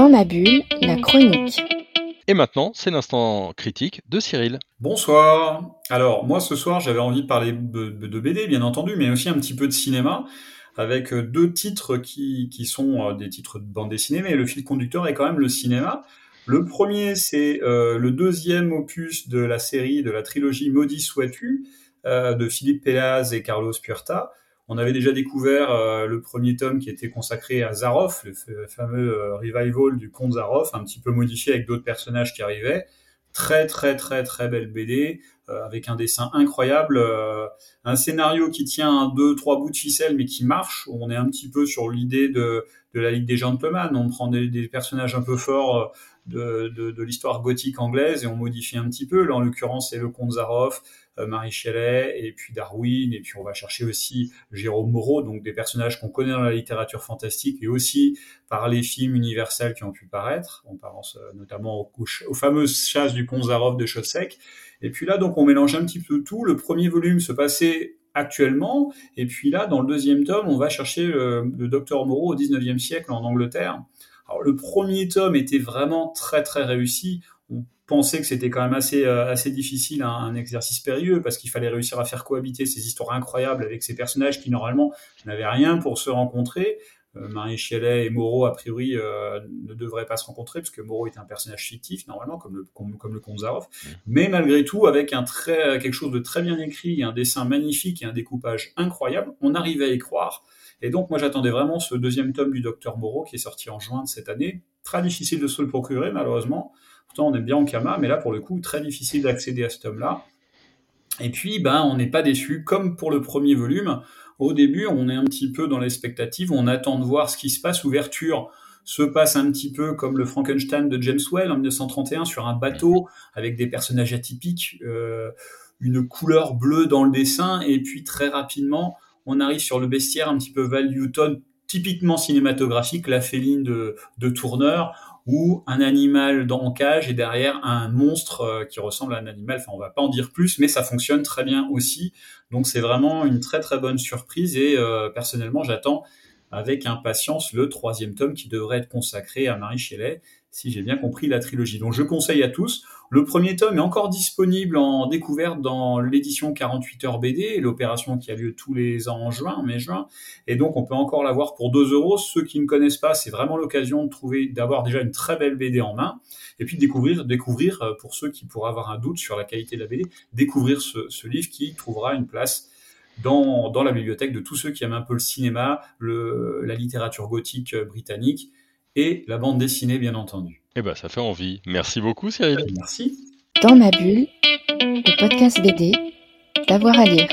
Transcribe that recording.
Dans ma bulle, la chronique. Et maintenant, c'est l'instant critique de Cyril. Bonsoir. Alors, moi ce soir, j'avais envie de parler de, BD, bien entendu, mais aussi un petit peu de cinéma, avec euh, deux titres qui, qui sont euh, des titres de bande dessinée, mais le fil conducteur est quand même le cinéma. Le premier, c'est euh, le deuxième opus de la série, de la trilogie Maudit sois-tu, euh, de Philippe Pelaz et Carlos Puerta. On avait déjà découvert euh, le premier tome qui était consacré à Zaroff, le fameux euh, revival du conte Zaroff, un petit peu modifié avec d'autres personnages qui arrivaient. Très très très très belle BD euh, avec un dessin incroyable, un scénario qui tient deux trois bouts de ficelle mais qui marche. On est un petit peu sur l'idée de, de la Ligue des Gentlemen. On prend des personnages un peu forts de, l'histoire gothique anglaise et on modifie un petit peu. Là en l'occurrence c'est le comte Zaroff, euh, Marie Shelley et puis Darwin et puis on va chercher aussi Jérôme Moreau, donc des personnages qu'on connaît dans la littérature fantastique et aussi par les films universels qui ont pu paraître. On pense euh, notamment aux, aux fameuses chasses du comte Zaroff de Chossec. Et puis là, donc, on mélange un petit peu tout. Le premier volume se passait actuellement, et puis là, dans le deuxième tome, on va chercher le, le docteur Moreau au 19e siècle en Angleterre. Alors, le premier tome était vraiment très très réussi. On pensait que c'était quand même assez euh, difficile, un, un exercice périlleux, parce qu'il fallait réussir à faire cohabiter ces histoires incroyables avec ces personnages qui normalement n'avaient rien pour se rencontrer. Euh, Marie Shelley et Moreau, a priori, euh, ne devraient pas se rencontrer, parce que Moreau est un personnage fictif, normalement, comme le, comme, comme le comte Zaroff. Mais malgré tout, avec un très, quelque chose de très bien écrit, un dessin magnifique et un découpage incroyable, on arrivait à y croire. Et donc, moi, j'attendais vraiment ce deuxième tome du Docteur Moreau, qui est sorti en juin de cette année. Très difficile de se le procurer, malheureusement. Pourtant, on aime bien Ankama, mais là, pour le coup, très difficile d'accéder à ce tome-là. Et puis, ben, on n'est pas déçu, comme pour le premier volume. Au début, on est un petit peu dans l'expectative, on attend de voir ce qui se passe. Ouverture se passe un petit peu comme le Frankenstein de James Well en 1931 sur un bateau avec des personnages atypiques, euh, une couleur bleue dans le dessin, et puis très rapidement, on arrive sur le bestiaire un petit peu Val Newton, typiquement cinématographique, la féline de, de tourneur, ou un animal dans en cage et derrière un monstre euh, qui ressemble à un animal. Enfin, on va pas en dire plus, mais ça fonctionne très bien aussi. Donc c'est vraiment une très très bonne surprise et euh, personnellement j'attends avec impatience le troisième tome qui devrait être consacré à Marie Shelley, si j'ai bien compris la trilogie. Donc je conseille à tous. Le premier tome est encore disponible en découverte dans l'édition 48 heures BD, l'opération qui a lieu tous les ans en juin, mai-juin. Et donc on peut encore l'avoir pour 2 euros. Ceux qui ne connaissent pas, c'est vraiment l'occasion de trouver, d'avoir déjà une très belle BD en main. Et puis découvrir, découvrir, euh, pour ceux qui pourraient avoir un doute sur la qualité de la BD, découvrir ce, ce livre qui trouvera une place dans, dans, la bibliothèque de tous ceux qui aiment un peu le cinéma, le, la littérature gothique britannique et la bande dessinée, bien entendu. Eh ben, ça fait envie. Merci beaucoup, Cyril. Merci. Dans ma bulle, le podcast BD, d'avoir à lire.